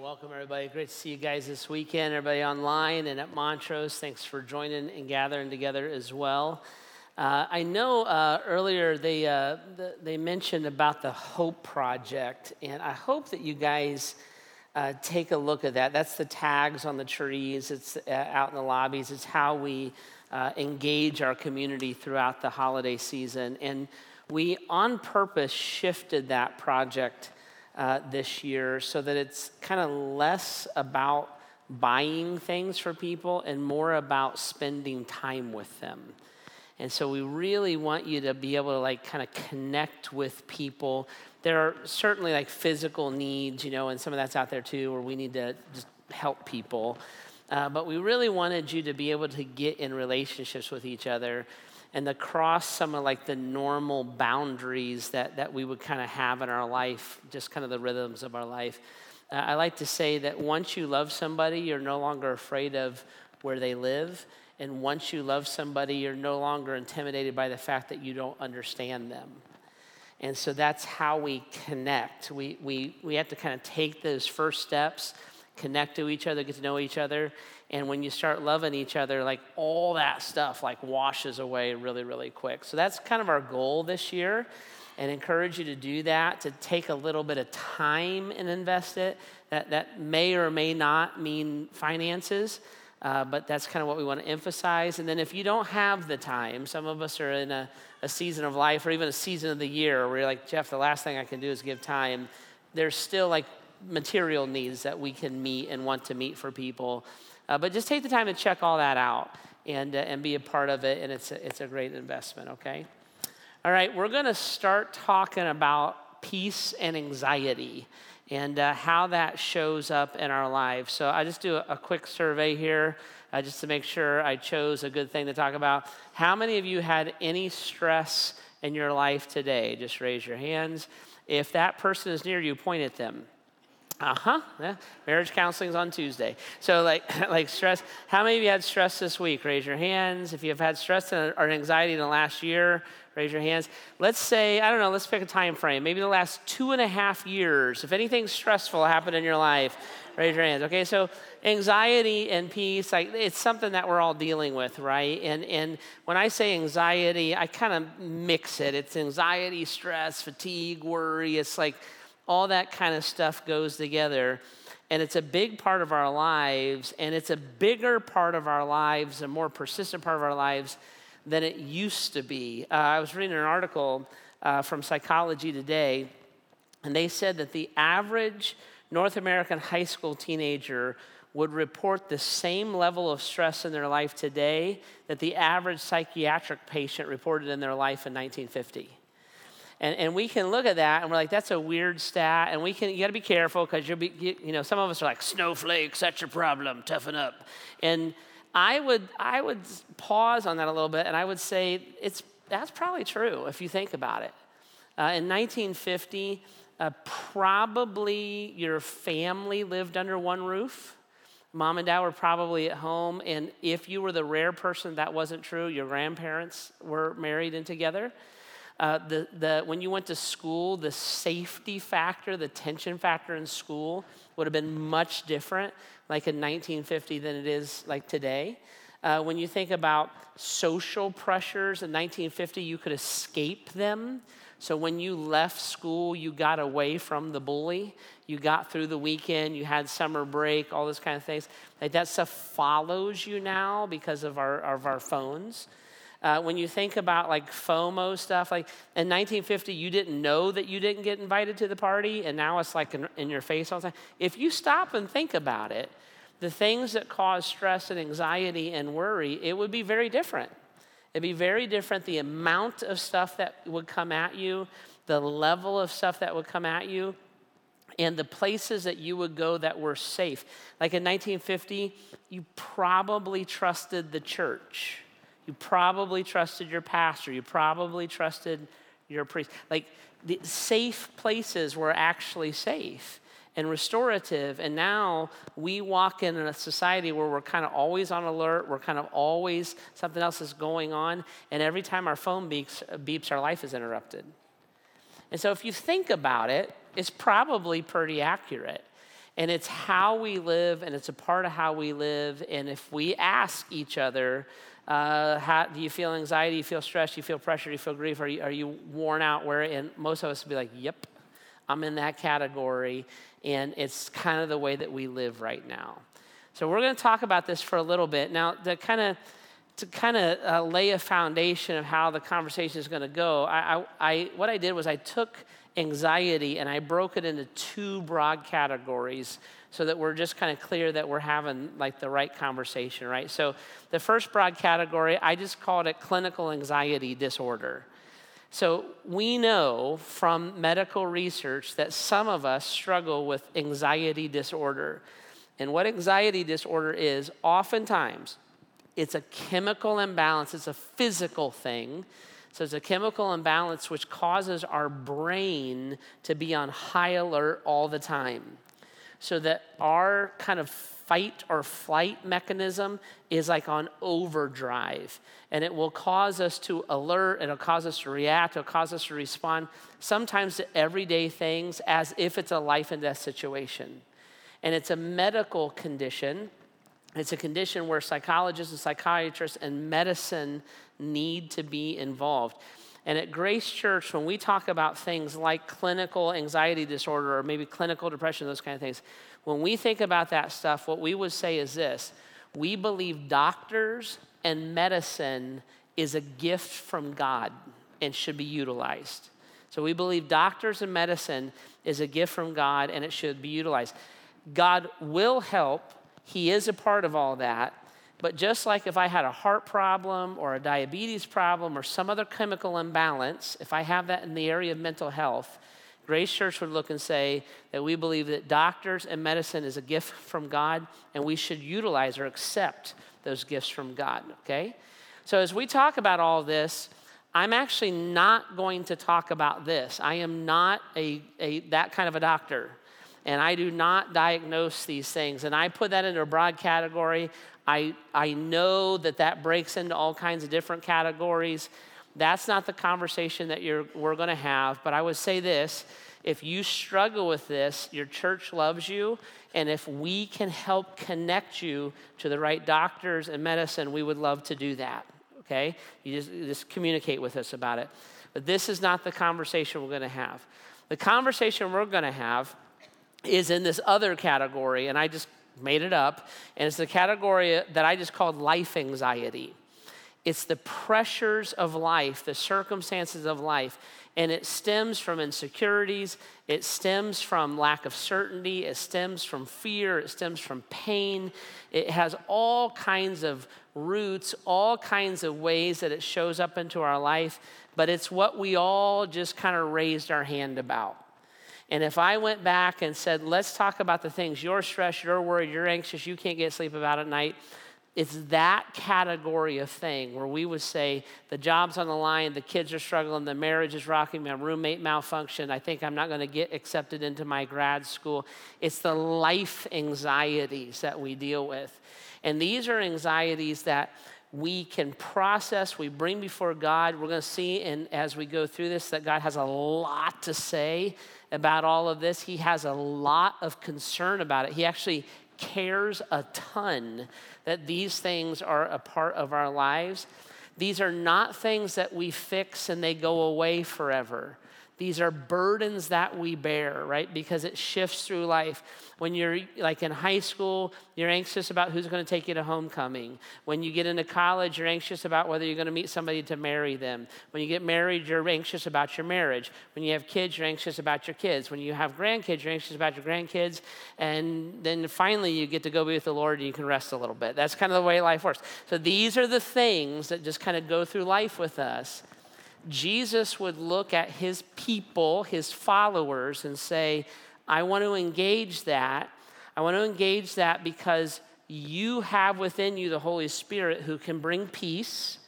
welcome everybody. Great to see you guys this weekend. Everybody online and at Montrose, thanks for joining and gathering together as well. Uh, I know uh, earlier they, uh, the, they mentioned about the Hope Project, and I hope that you guys uh, take a look at that. That's the tags on the trees, it's uh, out in the lobbies, it's how we uh, engage our community throughout the holiday season. And we, on purpose, shifted that project uh, this year so that it's kind of less about buying things for people and more about spending time with them. And so we really want you to be able to like kind of connect with people. There are certainly like physical needs, you know, and some of that's out there too, where we need to just help people. Uh, but we really wanted you to be able to get in relationships with each other and to cross some of like the normal boundaries that, that we would kind of have in our life, just kind of the rhythms of our life. Uh, I like to say that once you love somebody, you're no longer afraid of where they live. And once you love somebody, you're no longer intimidated by the fact that you don't understand them. And so that's how we connect. We, we, we have to kind of take those first steps, connect to each other, get to know each other, and when you start loving each other like all that stuff like washes away really really quick. So that's kind of our goal this year and encourage you to do that to take a little bit of time and invest it. That, that may or may not mean finances uh, but that's kind of what we want to emphasize. And then if you don't have the time some of us are in a, a season of life or even a season of the year where you're like jeff the last thing i can do is give time. There's still like material needs that we can meet and want to meet for people uh, but just take the time to check all that out and, uh, and be a part of it, and it's a, it's a great investment, okay? All right, we're going to start talking about peace and anxiety and uh, how that shows up in our lives. So I just do a, a quick survey here uh, just to make sure I chose a good thing to talk about. How many of you had any stress in your life today? Just raise your hands. If that person is near you, point at them. Uh huh. Yeah. Marriage counseling is on Tuesday. So, like, like stress. How many of you had stress this week? Raise your hands. If you have had stress or anxiety in the last year, raise your hands. Let's say I don't know. Let's pick a time frame. Maybe the last two and a half years. If anything stressful happened in your life, raise your hands. Okay. So, anxiety and peace, like it's something that we're all dealing with, right? And and when I say anxiety, I kind of mix it. It's anxiety, stress, fatigue, worry. It's like all that kind of stuff goes together. And it's a big part of our lives, and it's a bigger part of our lives, a more persistent part of our lives than it used to be. Uh, I was reading an article uh, from Psychology Today, and they said that the average North American high school teenager would report the same level of stress in their life today that the average psychiatric patient reported in their life in 1950. And, and we can look at that and we're like, that's a weird stat. And we can, you gotta be careful because you'll be, you, you know, some of us are like, snowflakes, that's your problem, toughen up. And I would, I would pause on that a little bit and I would say, it's, that's probably true if you think about it. Uh, in 1950, uh, probably your family lived under one roof. Mom and dad were probably at home, and if you were the rare person that wasn't true, your grandparents were married and together. Uh, the, the, when you went to school, the safety factor, the tension factor in school would have been much different, like in 1950, than it is like today. Uh, when you think about social pressures in 1950, you could escape them. So when you left school, you got away from the bully. You got through the weekend, you had summer break, all those kind of things. Like that stuff follows you now because of our, of our phones. Uh, when you think about like FOMO stuff, like in 1950, you didn't know that you didn't get invited to the party, and now it's like in, in your face all the time. If you stop and think about it, the things that cause stress and anxiety and worry, it would be very different. It'd be very different the amount of stuff that would come at you, the level of stuff that would come at you, and the places that you would go that were safe. Like in 1950, you probably trusted the church. You probably trusted your pastor. You probably trusted your priest. Like the safe places were actually safe and restorative. And now we walk in a society where we're kind of always on alert. We're kind of always something else is going on. And every time our phone beeps, beeps our life is interrupted. And so if you think about it, it's probably pretty accurate. And it's how we live, and it's a part of how we live. And if we ask each other, uh, how, do you feel anxiety? You feel stress? You feel pressure? You feel grief? Are you, are you worn out? Where? And most of us would be like, yep, I'm in that category. And it's kind of the way that we live right now. So we're going to talk about this for a little bit. Now, to kind of to kind of uh, lay a foundation of how the conversation is going to go, I, I, I, what I did was I took anxiety and I broke it into two broad categories so that we're just kind of clear that we're having like the right conversation, right? So the first broad category, I just called it clinical anxiety disorder. So we know from medical research that some of us struggle with anxiety disorder. And what anxiety disorder is, oftentimes, it's a chemical imbalance, it's a physical thing so it's a chemical imbalance which causes our brain to be on high alert all the time. So that our kind of fight or flight mechanism is like on overdrive. And it will cause us to alert, it'll cause us to react, it'll cause us to respond sometimes to everyday things as if it's a life and death situation. And it's a medical condition. It's a condition where psychologists and psychiatrists and medicine need to be involved. And at Grace Church, when we talk about things like clinical anxiety disorder or maybe clinical depression, those kind of things, when we think about that stuff, what we would say is this we believe doctors and medicine is a gift from God and should be utilized. So we believe doctors and medicine is a gift from God and it should be utilized. God will help, He is a part of all that. But just like if I had a heart problem or a diabetes problem or some other chemical imbalance, if I have that in the area of mental health, Grace Church would look and say that we believe that doctors and medicine is a gift from God and we should utilize or accept those gifts from God, okay? So as we talk about all this, I'm actually not going to talk about this. I am not a, a that kind of a doctor and I do not diagnose these things. And I put that into a broad category. I, I know that that breaks into all kinds of different categories. That's not the conversation that you're, we're going to have. But I would say this if you struggle with this, your church loves you. And if we can help connect you to the right doctors and medicine, we would love to do that. Okay? You just, you just communicate with us about it. But this is not the conversation we're going to have. The conversation we're going to have is in this other category, and I just made it up, and it's the category that I just called life anxiety. It's the pressures of life, the circumstances of life, and it stems from insecurities, it stems from lack of certainty, it stems from fear, it stems from pain. It has all kinds of roots, all kinds of ways that it shows up into our life, but it's what we all just kind of raised our hand about. And if I went back and said, let's talk about the things you're stressed, you're worried, you're anxious, you can't get sleep about at night, it's that category of thing where we would say the job's on the line, the kids are struggling, the marriage is rocking, my roommate malfunctioned, I think I'm not going to get accepted into my grad school. It's the life anxieties that we deal with. And these are anxieties that we can process, we bring before God. We're going to see and as we go through this that God has a lot to say about all of this. He has a lot of concern about it. He actually cares a ton that these things are a part of our lives. These are not things that we fix and they go away forever. These are burdens that we bear, right? Because it shifts through life. When you're like in high school, you're anxious about who's going to take you to homecoming. When you get into college, you're anxious about whether you're going to meet somebody to marry them. When you get married, you're anxious about your marriage. When you have kids, you're anxious about your kids. When you have grandkids, you're anxious about your grandkids. And then finally, you get to go be with the Lord and you can rest a little bit. That's kind of the way life works. So these are the things that just kind of go through life with us. Jesus would look at his people, his followers, and say, I want to engage that. I want to engage that because you have within you the Holy Spirit who can bring peace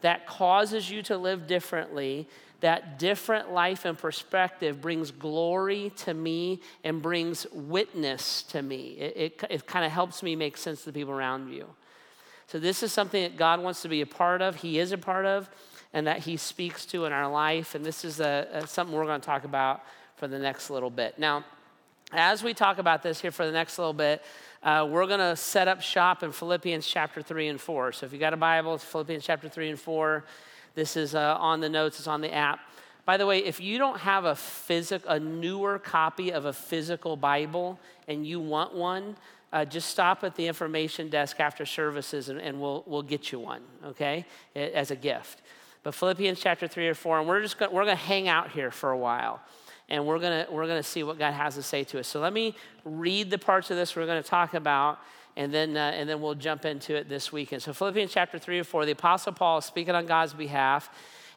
that causes you to live differently. That different life and perspective brings glory to me and brings witness to me. It, it, it kind of helps me make sense to the people around you. So, this is something that God wants to be a part of. He is a part of and that He speaks to in our life. And this is a, a, something we're going to talk about for the next little bit. Now, as we talk about this here for the next little bit, uh, we're going to set up shop in Philippians chapter 3 and 4. So if you got a Bible, it's Philippians chapter 3 and 4. This is uh, on the notes, it's on the app. By the way, if you don't have a physic, a newer copy of a physical Bible and you want one, uh, just stop at the information desk after services and, and, we'll, we'll get you one, okay, as a gift. But Philippians chapter 3 or 4, and we're just gonna, we're going to hang out here for a while and we're going to we're going to see what God has to say to us. So let me read the parts of this we're going to talk about and then, uh, and then we'll jump into it this weekend. So, Philippians chapter 3 or 4, the Apostle Paul is speaking on God's behalf,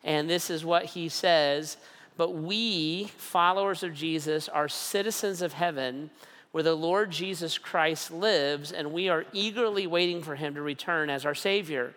and this is what he says But we, followers of Jesus, are citizens of heaven where the Lord Jesus Christ lives, and we are eagerly waiting for him to return as our Savior.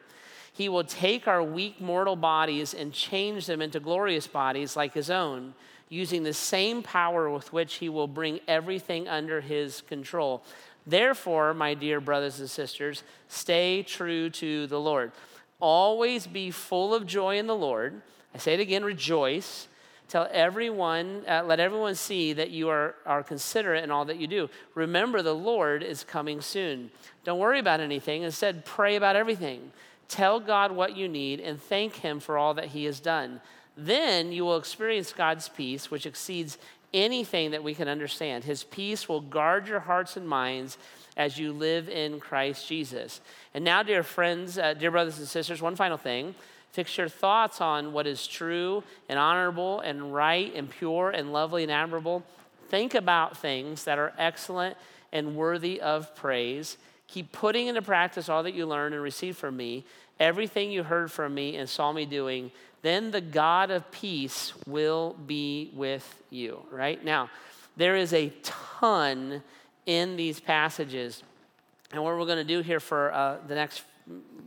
He will take our weak mortal bodies and change them into glorious bodies like his own, using the same power with which he will bring everything under his control. Therefore, my dear brothers and sisters, stay true to the Lord. Always be full of joy in the Lord. I say it again, rejoice. Tell everyone, uh, let everyone see that you are, are considerate in all that you do. Remember, the Lord is coming soon. Don't worry about anything. Instead, pray about everything. Tell God what you need and thank Him for all that He has done. Then you will experience God's peace, which exceeds anything that we can understand. His peace will guard your hearts and minds as you live in Christ Jesus. And now, dear friends, uh, dear brothers and sisters, one final thing. Fix your thoughts on what is true and honorable and right and pure and lovely and admirable. Think about things that are excellent and worthy of praise. Keep putting into practice all that you learned and received from me, everything you heard from me and saw me doing. Then the God of peace will be with you. Right? Now, there is a ton in these passages. And what we're going to do here for uh, the next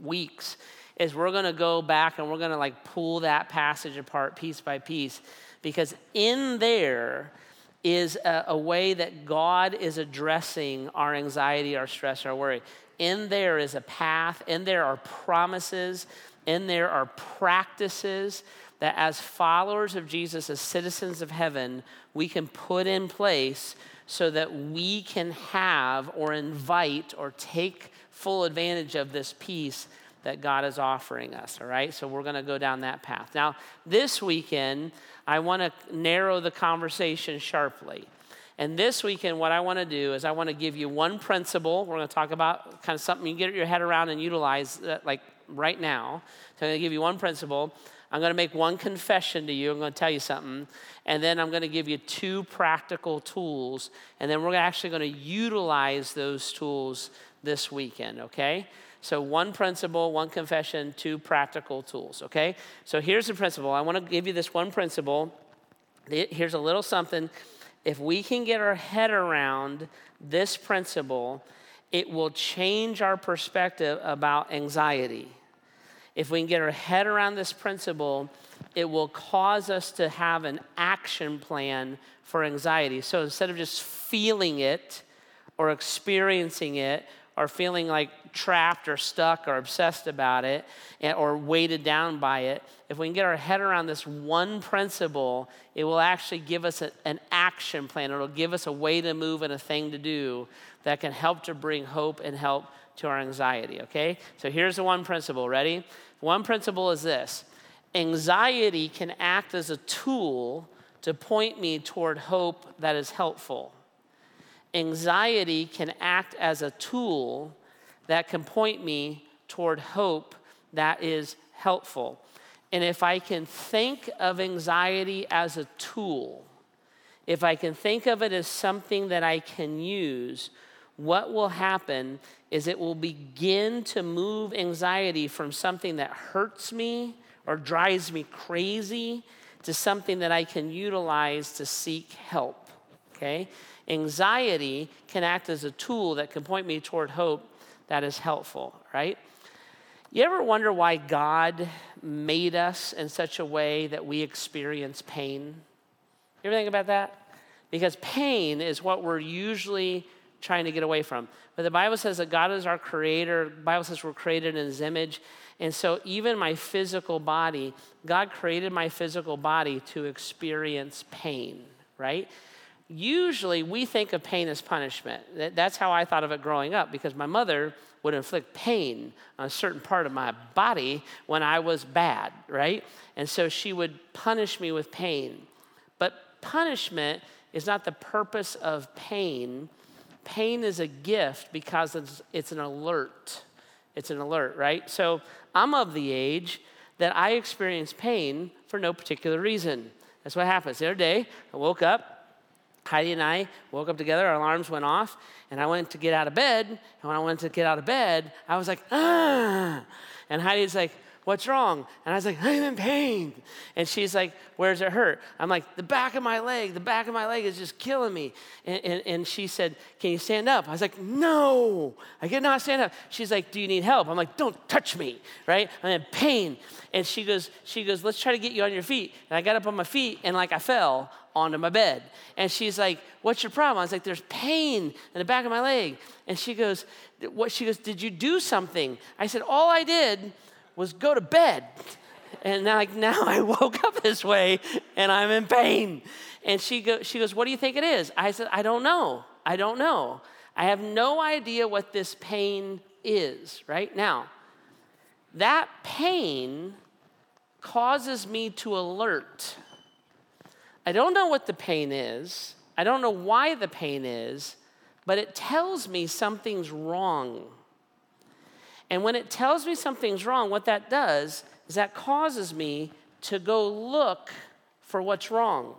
weeks is we're going to go back and we're going to like pull that passage apart piece by piece because in there is a, a, way that God is addressing our anxiety, our stress, our worry. In there is a path, in there are promises, in there are practices that as followers of Jesus, as citizens of heaven, we can put in place so that we can have or invite or take full advantage of this peace that God is offering us, all right? So we're going to go down that path. Now, this weekend, I want to narrow the conversation sharply. And this weekend, what I want to do is I want to give you one principle. We're going to talk about kind of something you get your head around and utilize, uh, like right now. So I'm going to give you one principle. I'm going to make one confession to you. I'm going to tell you something. And then I'm going to give you two practical tools. And then we're actually going to utilize those tools this weekend, okay? So, one principle, one confession, two practical tools, okay? So, here's the principle. I want to give you this one principle. Here's a little something. If we can get our head around this principle, it will change our perspective about anxiety. If we can get our head around this principle, it will cause us to have an action plan for anxiety. So instead of just feeling it or experiencing it or feeling like trapped or stuck or obsessed about it or weighted down by it, if we can get our head around this one principle, it will actually give us a, an action plan. It'll give us a way to move and a thing to do that can help to bring hope and help to our anxiety, okay? So here's the one principle. Ready? One principle is this anxiety can act as a tool to point me toward hope that is helpful anxiety can act as a tool that can point me toward hope that is helpful. And if I can think of anxiety as a tool, if I can think of it as something that I can use, what will happen is it will begin to move anxiety from something that hurts me or drives me crazy to something that I can utilize to seek help. Okay? Anxiety can act as a tool that can point me toward hope that is helpful, right? You ever wonder why God made us in such a way that we experience pain? You ever think about that? Because pain is what we're usually trying to get away from. But the Bible says that God is our creator. The Bible says we're created in his image. And so even my physical body, God created my physical body to experience pain, right? Usually we think of pain as punishment. That's how I thought of it growing up because my mother would inflict pain on a certain part of my body when I was bad, right? And so she would punish me with pain. But punishment is not the purpose of pain. Pain is a gift because it's, it's an alert. It's an alert, right? So I'm of the age that I experience pain for no particular reason. That's what happens. The other day, I woke up, Heidi and I woke up together, our alarms went off, and I went to get out of bed. And when I went to get out of bed, I was like, ah. And Heidi's like, What's wrong? And I was like, I'm in pain. And she's like, Where's it hurt? I'm like, The back of my leg, the back of my leg is just killing me. And, and, and she said, Can you stand up? I was like, No, I cannot stand up. She's like, Do you need help? I'm like, Don't touch me, right? I'm in pain. And she goes, she goes, Let's try to get you on your feet. And I got up on my feet and like I fell onto my bed. And she's like, What's your problem? I was like, There's pain in the back of my leg. And she goes, What? She goes, Did you do something? I said, All I did was go to bed. And now, like, now I woke up this way and I'm in pain. And she, go, she goes, What do you think it is? I said, I don't know. I don't know. I have no idea what this pain is, right? Now, that pain causes me to alert. I don't know what the pain is. I don't know why the pain is, but it tells me something's wrong. And when it tells me something's wrong, what that does is that causes me to go look for what's wrong.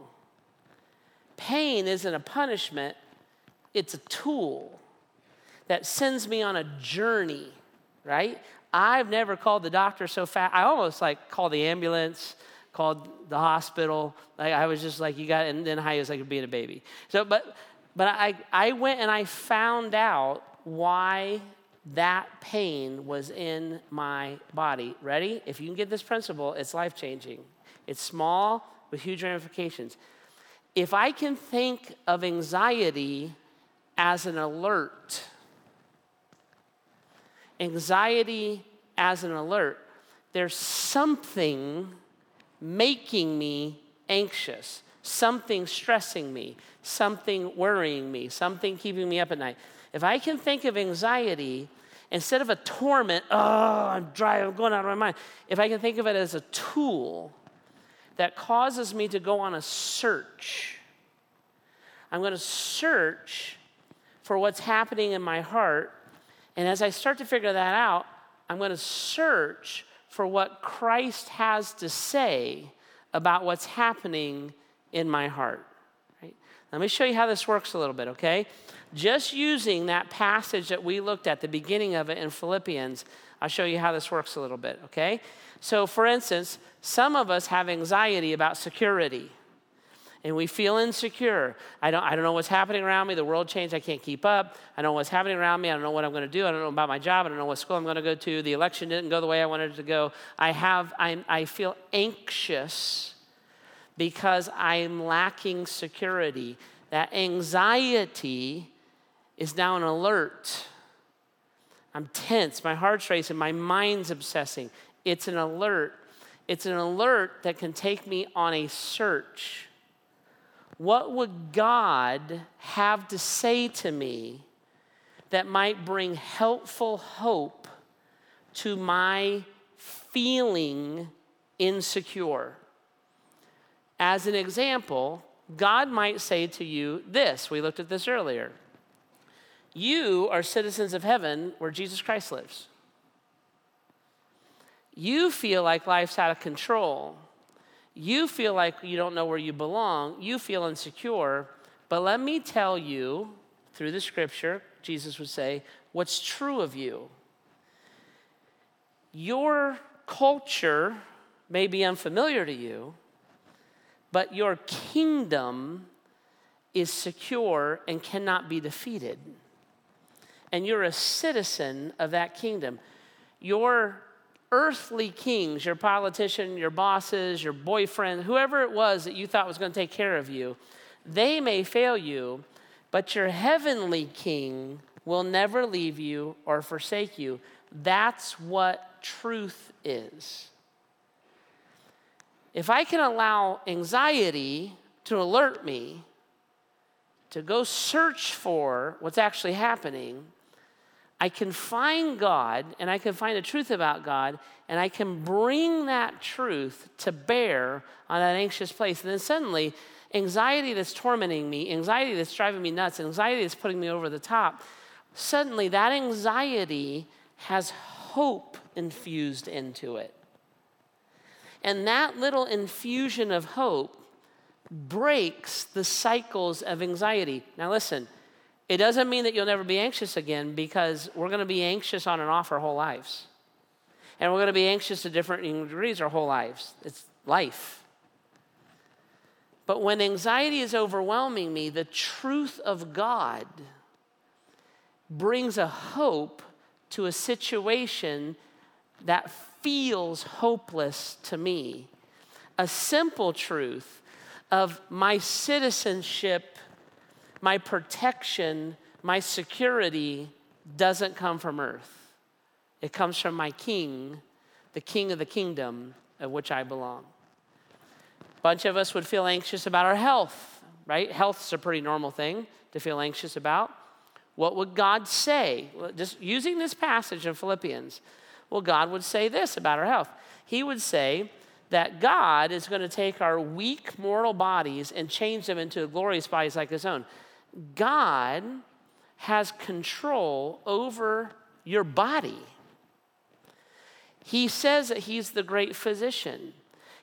Pain isn't a punishment, it's a tool that sends me on a journey, right? I've never called the doctor so fast. I almost like called the ambulance, called the hospital. Like I was just like, you got, and then I was like being a baby. So, but, but I, I went and I found out why that pain was in my body. Ready? If you can get this principle, it's life changing. It's small with huge ramifications. If I can think of anxiety as an alert, anxiety as an alert, there's something making me anxious, something stressing me, something worrying me, something keeping me up at night. If I can think of anxiety instead of a torment, oh, I'm dry, I'm going out of my mind, if I can think of it as a tool that causes me to go on a search, I'm going to search for what's happening in my heart. And as I start to figure that out, I'm going to search for what Christ has to say about what's happening in my heart. Right? Let me show you how this works a little bit, okay? Just using that passage that we looked at, the beginning of it in Philippians, I'll show you how this works a little bit, okay? So, for instance, some of us have anxiety about security and we feel insecure. I don't, I don't know what's happening around me. The world changed. I can't keep up. I don't know what's happening around me. I don't know what I'm going to do. I don't know about my job. I don't know what school I'm going to go to. The election didn't go the way I wanted it to go. I, have, I'm, I feel anxious because I'm lacking security. That anxiety is now an alert. I'm tense, my heart's racing, my mind's obsessing. It's an alert. It's an alert that can take me on a search. What would God have to say to me that might bring helpful hope to my feeling insecure? As an example, God might say to you this. We looked at this earlier. You are citizens of heaven where Jesus Christ lives. You feel like life's out of control. You feel like you don't know where you belong. You feel insecure. But let me tell you, through the scripture, Jesus would say, what's true of you. Your culture may be unfamiliar to you, but your kingdom is secure and cannot be defeated and you're a citizen of that kingdom. Your earthly kings, your politician, your bosses, your boyfriend, whoever it was that you thought was going to take care of you, they may fail you, but your heavenly king will never leave you or forsake you. That's what truth is. If I can allow anxiety to alert me to go search for what's actually happening, I can find God and I can find the truth about God and I can bring that truth to bear on that anxious place. And then suddenly, anxiety that's tormenting me, anxiety that's driving me nuts, anxiety that's putting me over the top, suddenly that anxiety has hope infused into it. And that little infusion of hope breaks the cycles of anxiety. Now, listen, it doesn't mean that you'll never be anxious again because we're going to be anxious on and off our whole lives. And we're going to be anxious to different degrees our whole lives. It's life. But when anxiety is overwhelming me, the truth of God brings a hope to a situation that feels hopeless to me. A simple truth of my citizenship, my protection, my security doesn't come from earth. It comes from my king, the king of the kingdom of which I belong. A bunch of us would feel anxious about our health, right? Health is a pretty normal thing to feel anxious about. What would God say? Just using this passage in Philippians, well, God would say this about our health. He would say that God is going to take our weak mortal bodies and change them into glorious bodies like his own. God has control over your body. He says that he's the great physician.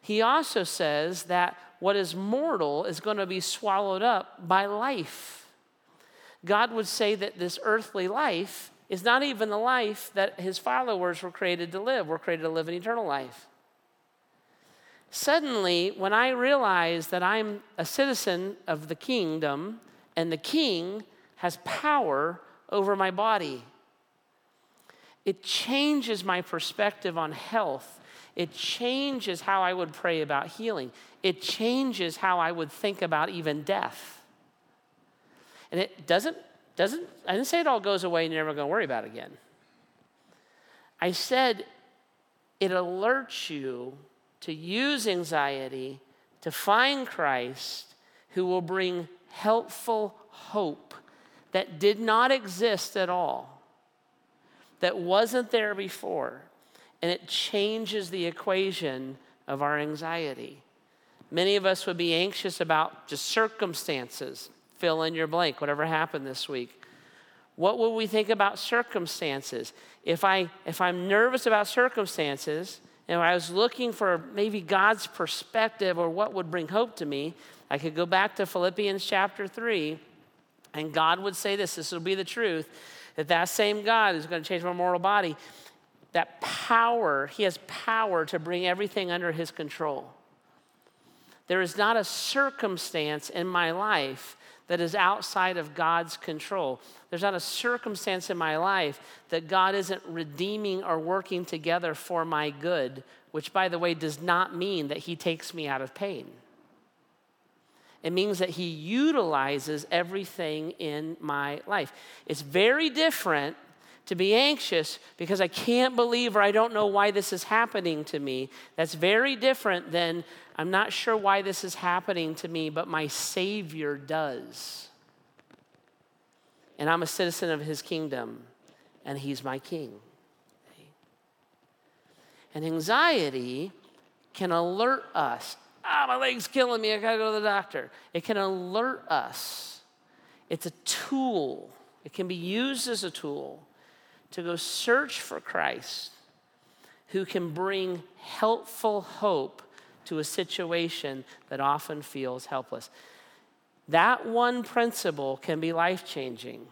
He also says that what is mortal is going to be swallowed up by life. God would say that this earthly life is not even the life that his followers were created to live. We're created to live an eternal life. Suddenly, when I realize that I'm a citizen of the kingdom and the king has power over my body, it changes my perspective on health. It changes how I would pray about healing. It changes how I would think about even death. And it doesn't doesn't, I didn't say it all goes away and you're never going to worry about it again. I said it alerts you to use anxiety to find Christ who will bring helpful hope that did not exist at all, that wasn't there before, and it changes the equation of our anxiety. Many of us would be anxious about just circumstances, fill in your blank, whatever happened this week. What would we think about circumstances? If, I, if I'm nervous about circumstances, and I was looking for maybe God's perspective or what would bring hope to me, I could go back to Philippians chapter 3, and God would say this this will be the truth that that same God is going to change my mortal body. That power, He has power to bring everything under His control. There is not a circumstance in my life that is outside of God's control. There's not a circumstance in my life that God isn't redeeming or working together for my good, which, by the way, does not mean that He takes me out of pain. It means that He utilizes everything in my life. It's very different to be anxious because I can't believe or I don't know why this is happening to me. That's very different than I'm not sure why this is happening to me, but my Savior does. And I'm a citizen of His kingdom, and He's my King. And anxiety can alert us. Ah, my leg's killing me. I gotta go to the doctor. It can alert us. It's a tool, it can be used as a tool to go search for Christ who can bring helpful hope to a situation that often feels helpless. That one principle can be life changing.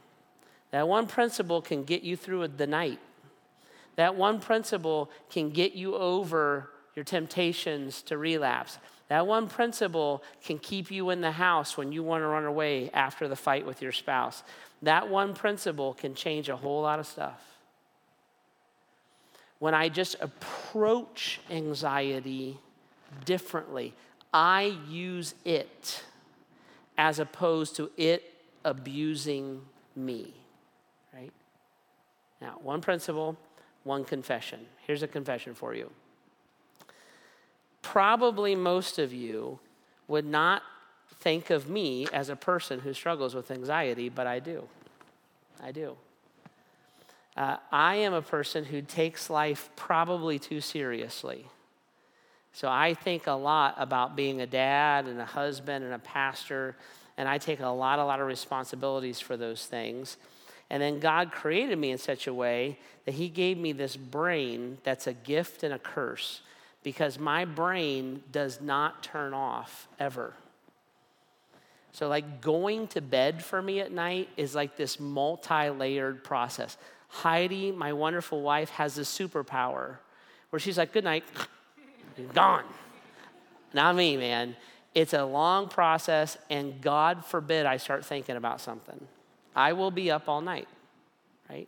That one principle can get you through the night. That one principle can get you over your temptations to relapse. That one principle can keep you in the house when you want to run away after the fight with your spouse. That one principle can change a whole lot of stuff. When I just approach anxiety differently. I use it as opposed to it abusing me. Right? Now, one principle, one confession. Here's a confession for you. Probably most of you would not think of me as a person who struggles with anxiety, but I do. I do. Uh, I am a person who takes life probably too seriously. So I think a lot about being a dad and a husband and a pastor, and I take a lot, a lot of responsibilities for those things. And then God created me in such a way that He gave me this brain that's a gift and a curse because my brain does not turn off ever. So, like going to bed for me at night is like this multi layered process. Heidi, my wonderful wife, has this superpower where she's like, Good night, gone. Not me, man. It's a long process, and God forbid I start thinking about something. I will be up all night, right?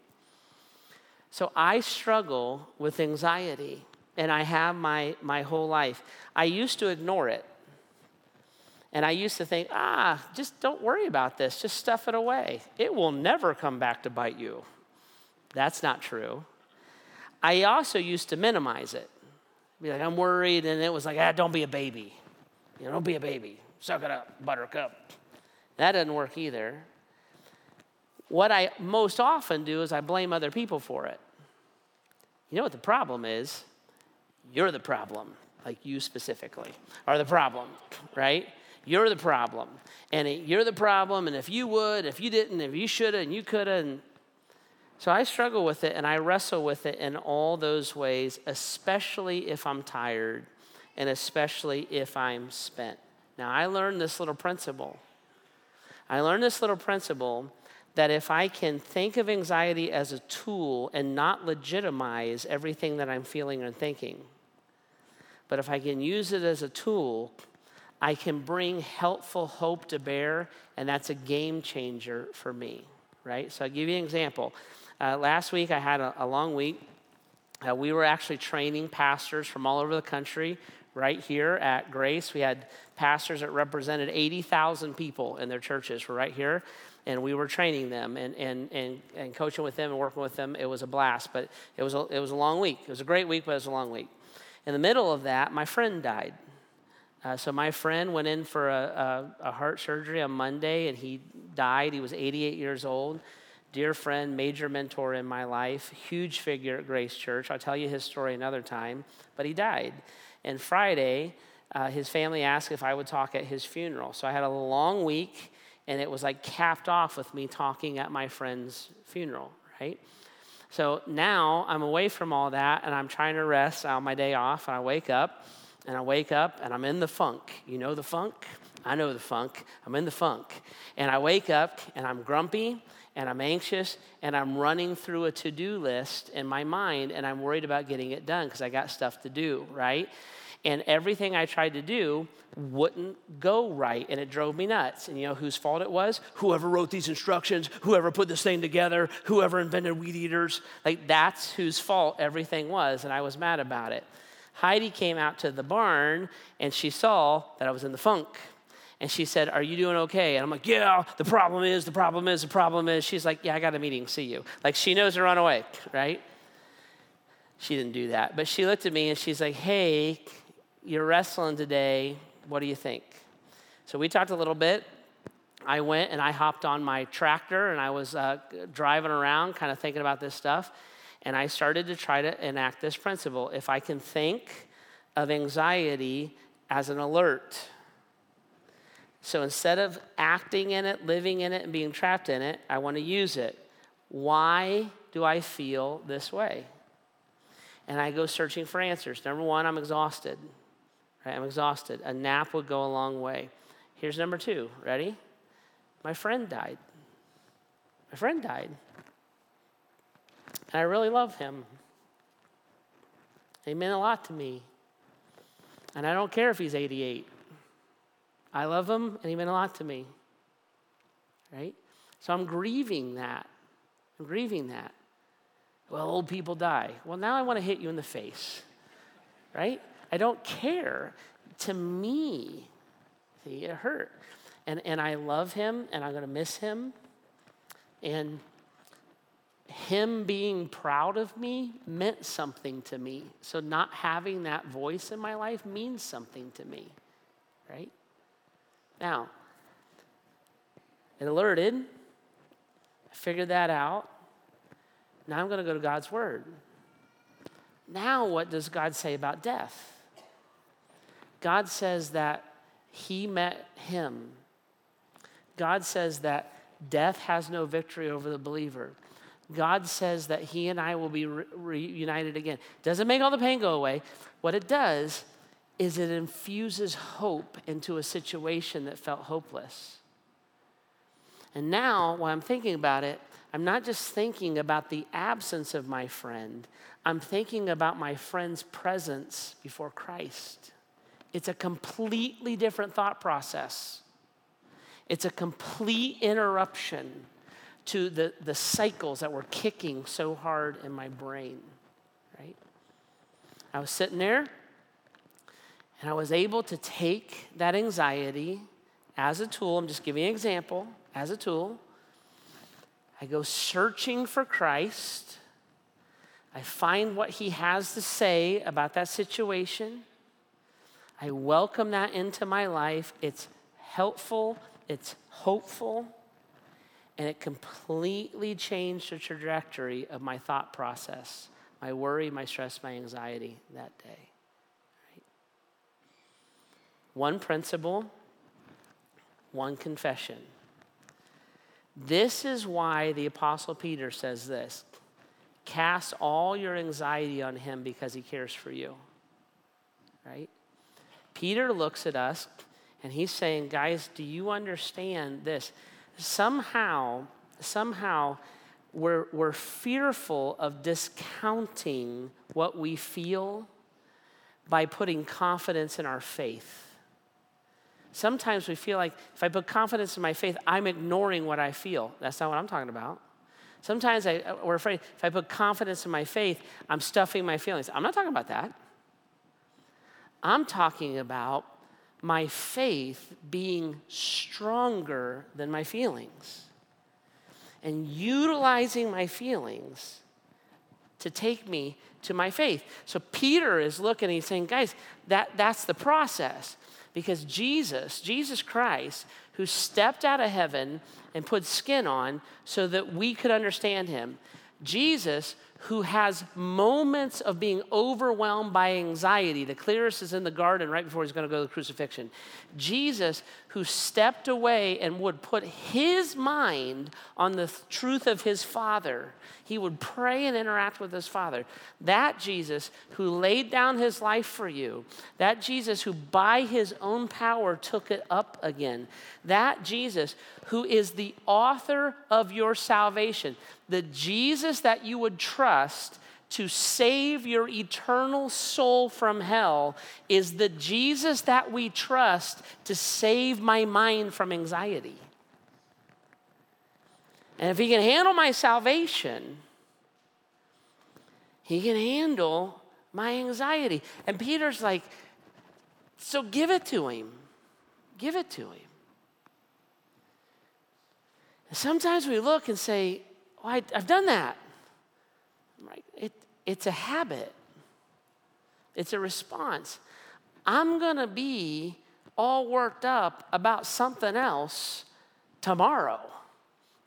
So I struggle with anxiety, and I have my, my whole life. I used to ignore it. And I used to think, ah, just don't worry about this, just stuff it away. It will never come back to bite you. That's not true. I also used to minimize it. Be like, I'm worried, and it was like, ah, don't be a baby. You know, don't be a baby. Suck it up, buttercup. That doesn't work either. What I most often do is I blame other people for it. You know what the problem is? You're the problem, like you specifically are the problem, right? You're the problem. And you're the problem. And if you would, if you didn't, if you should have, and you could have. So I struggle with it and I wrestle with it in all those ways, especially if I'm tired and especially if I'm spent. Now, I learned this little principle. I learned this little principle that if I can think of anxiety as a tool and not legitimize everything that I'm feeling and thinking, but if I can use it as a tool I can bring helpful hope to bear, and that's a game changer for me, right? So I'll give you an example. Uh, last week, I had a, a long week. Uh, we were actually training pastors from all over the country right here at Grace. We had pastors that represented 80,000 people in their churches were right here. And we were training them and, and, and, and coaching with them and working with them. It was a blast, but it was a, it was a long week. It was a great week, but it was a long week. In the middle of that, my friend died. Uh, so my friend went in for a, a, a, heart surgery on Monday and he died. He was 88 years old. Dear friend, major mentor in my life, huge figure at Grace Church. I'll tell you his story another time, but he died. And Friday, uh, his family asked if I would talk at his funeral. So I had a long week and it was like capped off with me talking at my friend's funeral, right? So now I'm away from all that and I'm trying to rest on my day off and I wake up and I wake up and I'm in the funk. You know the funk? I know the funk. I'm in the funk. And I wake up and I'm grumpy and I'm anxious and I'm running through a to do list in my mind and I'm worried about getting it done because I got stuff to do, right? And everything I tried to do wouldn't go right and it drove me nuts. And you know whose fault it was? Whoever wrote these instructions, whoever put this thing together, whoever invented weed eaters. Like that's whose fault everything was. And I was mad about it. Heidi came out to the barn and she saw that I was in the funk. And she said, Are you doing okay? And I'm like, Yeah, the problem is, the problem is, the problem is. She's like, Yeah, I got a meeting, see you. Like she knows to run away, right? She didn't do that. But she looked at me and she's like, Hey, you're wrestling today. What do you think? So we talked a little bit. I went and I hopped on my tractor and I was uh, driving around, kind of thinking about this stuff. And I started to try to enact this principle. If I can think of anxiety as an alert, so instead of acting in it, living in it, and being trapped in it, I want to use it. Why do I feel this way? And I go searching for answers. Number one, I'm exhausted. Right? I'm exhausted. A nap would go a long way. Here's number two. Ready? My friend died. My friend died. And I really love him. He meant a lot to me. And I don't care if he's 88. I love him, and he meant a lot to me. Right? So I'm grieving that. I'm grieving that. Well, old people die. Well, now I want to hit you in the face. Right? I don't care. To me, see, it hurt. And, and I love him, and I'm going to miss him. And him being proud of me meant something to me. So, not having that voice in my life means something to me, right? Now, it alerted. I figured that out. Now I'm going to go to God's Word. Now, what does God say about death? God says that He met Him. God says that death has no victory over the believer. God says that He and I will be re- reunited again. Doesn't make all the pain go away. What it does is it infuses hope into a situation that felt hopeless. And now, while I'm thinking about it, I'm not just thinking about the absence of my friend, I'm thinking about my friend's presence before Christ. It's a completely different thought process. It's a complete interruption to the, the cycles that were kicking so hard in my brain, right? I was sitting there and I was able to take that anxiety as a tool. I'm just giving an example as a tool. I go searching for Christ. I find what he has to say about that situation. I welcome that into my life. It's helpful, it's hopeful, and it completely changed the trajectory of my thought process, my worry, my stress, my anxiety that day. One principle, one confession. This is why the Apostle Peter says this cast all your anxiety on him because he cares for you. Right? Peter looks at us and he's saying, guys, do you understand this? Somehow, somehow, we're, we're fearful of discounting what we feel by putting confidence in our faith. Sometimes we feel like if I put confidence in my faith, I'm ignoring what I feel. That's not what I'm talking about. Sometimes I, uh, we're afraid if I put confidence in my faith, I'm stuffing my feelings. I'm not talking about that. I'm talking about my faith being stronger than my feelings and utilizing my feelings to take me to my faith. So Peter is looking he's saying, guys, that, that's the process. Because Jesus, Jesus Christ, who stepped out of heaven and put skin on so that we could understand him, Jesus, who has moments of being overwhelmed by anxiety. The clearest is in the garden right before he's going to go to the crucifixion. Jesus, who stepped away and would put his mind on the truth of his Father. He would pray and interact with his Father. That Jesus, who laid down his life for you. That Jesus, who by his own power took it up again. That Jesus, who is the author of your salvation the Jesus that you would trust to save your eternal soul from hell is the Jesus that we trust to save my mind from anxiety. And if he can handle my salvation, he can handle my anxiety. And Peter's like, so give it to him. Give it to him. And sometimes we look and say, Oh, I, have done that. Right? It, it's a habit, it's a response. I'm going to be all worked up about something else tomorrow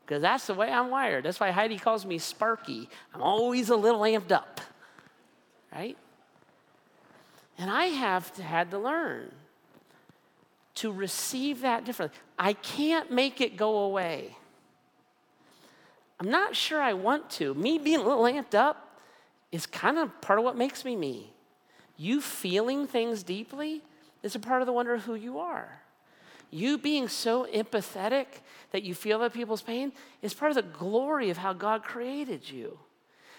because that's the way I'm wired. That's why Heidi calls me Sparky. I'm always a little amped up, right? And I have to, had to learn to receive that differently. I can't make it go away. I'm not sure I want to. Me being a little amped up is kind of part of what makes me me. You feeling things deeply is a part of the wonder of who you are. You being so empathetic that you feel other people's pain is part of the glory of how God created you.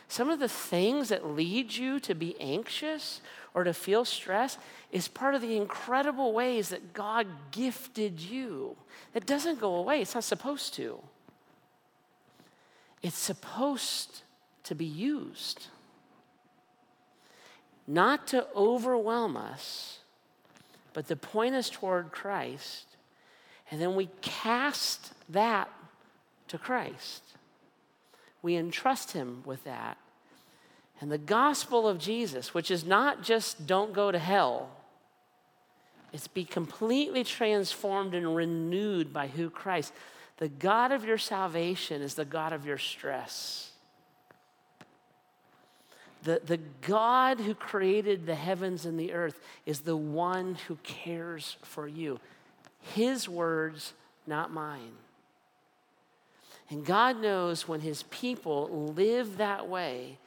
Some of the things that lead you to be anxious or to feel stress is part of the incredible ways that God gifted you. That doesn't go away, it's not supposed to. It's supposed to be used. Not to overwhelm us, but to point us toward Christ. And then we cast that to Christ. We entrust Him with that. And the gospel of Jesus, which is not just don't go to hell, It's be completely transformed and renewed by who Christ. The God of your salvation is the God of your stress. The, the God who created the heavens and the earth is the one who cares for you. His words, not mine. And God knows when His people live that way,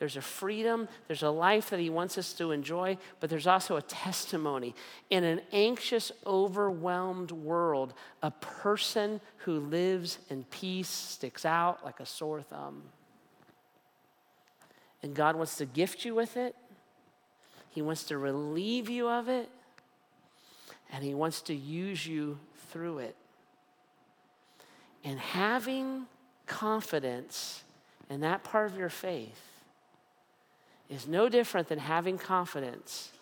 there's a freedom, there's a life that He wants us to enjoy, but there's also a testimony. In an anxious, overwhelmed world, a person who lives in peace sticks out like a sore thumb. And God wants to gift you with it, He wants to relieve you of it, and He wants to use you through it. And having confidence in that part of your faith is no different than having confidence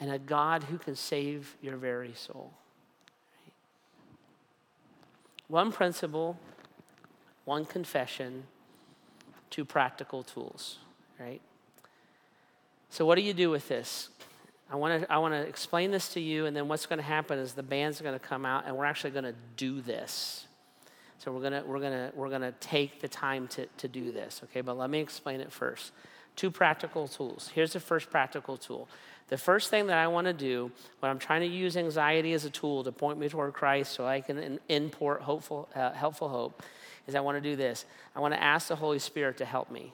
in a God who can save your very soul. One principle, one confession, two practical tools, right? So, what do you do with this? I want to I want to explain this to you, and then what's going to happen is the band's going to come out, and we're actually going to do this. So we're gonna we're gonna we're gonna take the time to, to do this, okay? But let me explain it first. Two practical tools. Here's the first practical tool. The first thing that I want to do when I'm trying to use anxiety as a tool to point me toward Christ so I can import hopeful, uh, helpful hope is I want to do this. I want to ask the Holy Spirit to help me.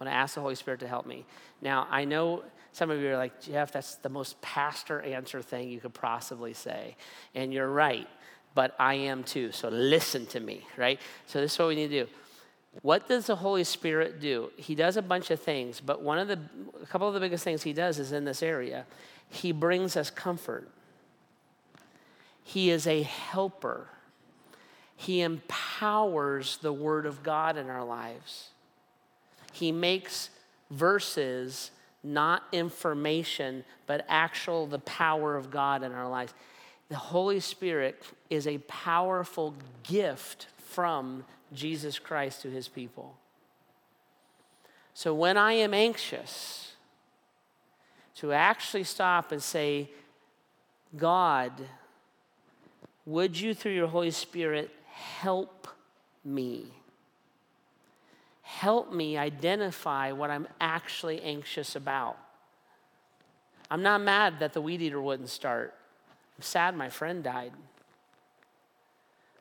I want to ask the Holy Spirit to help me. Now, I know some of you are like, Jeff, that's the most pastor answer thing you could possibly say. And you're right but I am too. So listen to me, right? So this is what we need to do. What does the Holy Spirit do? He does a bunch of things, but one of the, a couple of the biggest things he does is in this area. He brings us comfort. He is a helper. He empowers the Word of God in our lives. He makes verses not information, but actual the power of God in our lives. The Holy Spirit is a powerful gift from Jesus Christ to his people. So when I am anxious, to actually stop and say, God, would you, through your Holy Spirit, help me? Help me identify what I'm actually anxious about. I'm not mad that the weed eater wouldn't start. I'm sad my friend died.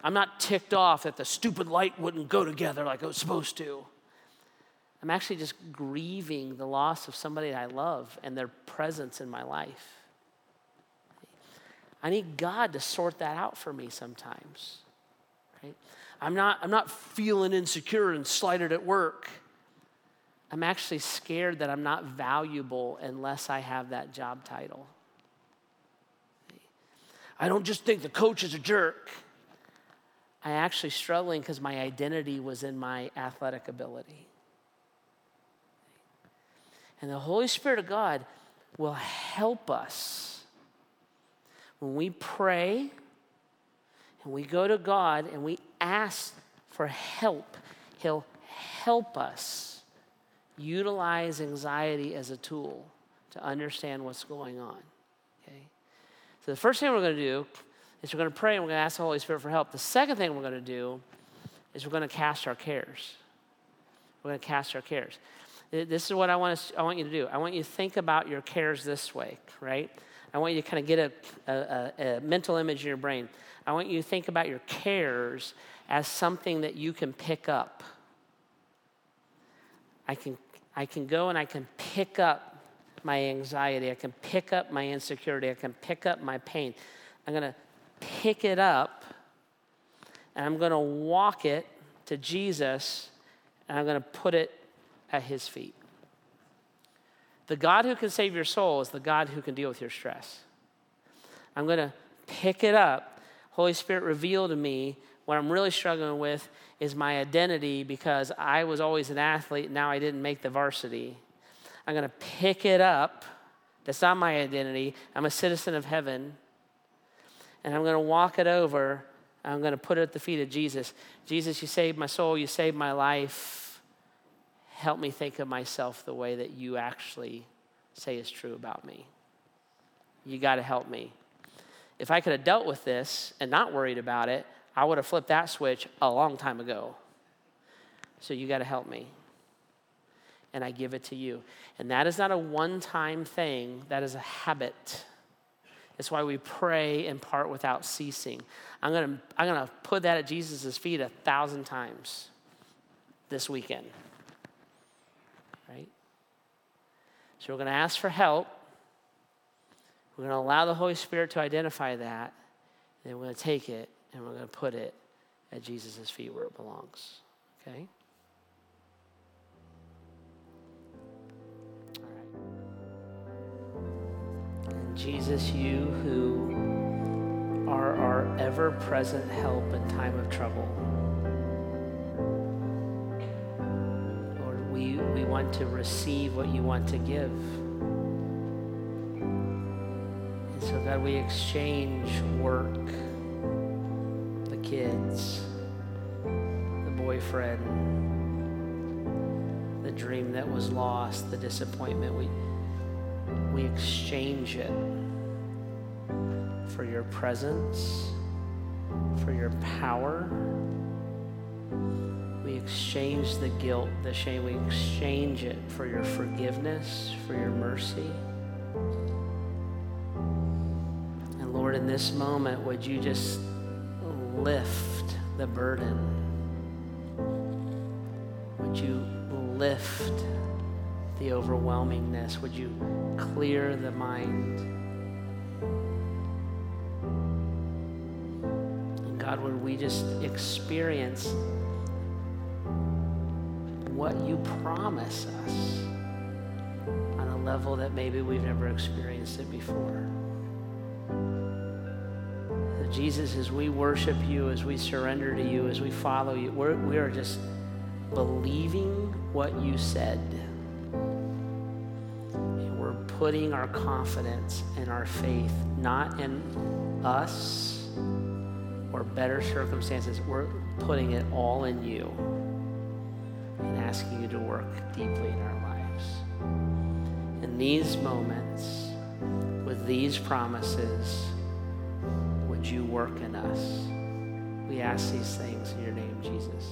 I'm not ticked off that the stupid light wouldn't go together like it was supposed to. I'm actually just grieving the loss of somebody I love and their presence in my life. I need God to sort that out for me sometimes. Right? I'm not, I'm not feeling insecure and slighted at work. I'm actually scared that I'm not valuable unless I have that job title. I don't just think the coach is a jerk. I actually struggling because my identity was in my athletic ability. And the Holy Spirit of God will help us when we pray and we go to God and we ask for help. He'll help us utilize anxiety as a tool to understand what's going on. Okay? So the first thing we're going to do is we're going to pray and we're going to ask the Holy Spirit for help. The second thing we're going to do is we're going to cast our cares. We're going to cast our cares. This is what I want, to, I want you to do. I want you to think about your cares this way, right? I want you to kind of get a, a, a mental image in your brain. I want you to think about your cares as something that you can pick up. I can, I can go and I can pick up my anxiety. I can pick up my insecurity. I can pick up my pain. I'm going to pick it up and I'm going to walk it to Jesus and I'm going to put it at his feet. The God who can save your soul is the God who can deal with your stress. I'm going to pick it up. Holy Spirit, reveal to me what I'm really struggling with is my identity because I was always an athlete, now I didn't make the varsity. I'm going to pick it up. That's not my identity. I'm a citizen of heaven. And I'm going to walk it over. I'm going to put it at the feet of Jesus. Jesus, you saved my soul. You saved my life. Help me think of myself the way that you actually say is true about me. You got to help me. If I could have dealt with this and not worried about it, I would have flipped that switch a long time ago. So you got to help me. And I give it to you. And that is not a one time thing, that is a habit. That's why we pray and part without ceasing. I'm going to I'm going to put that at Jesus' feet a thousand times this weekend. Right? So we're going to ask for help. We're going to allow the Holy Spirit to identify that. And then we're going to take it and we're going to put it at Jesus' feet where it belongs. Okay? Jesus, you who are our ever present help in time of trouble. Lord, we, we want to receive what you want to give. And so, God, we exchange work, the kids, the boyfriend, the dream that was lost, the disappointment. We, we exchange it for your presence, for your power. We exchange the guilt, the shame. We exchange it for your forgiveness, for your mercy. And Lord, in this moment, would you just lift the burden? Would you lift the overwhelmingness? Would you clear the mind? And God, would we just experience what you promise us on a level that maybe we've never experienced it before? Jesus, as we worship you, as we surrender to you, as we follow you, we're, we are just believing what you said putting our confidence and our faith not in us or better circumstances. We're putting it all in you and asking you to work deeply in our lives. In these moments, with these promises, would you work in us? We ask these things in your name, Jesus.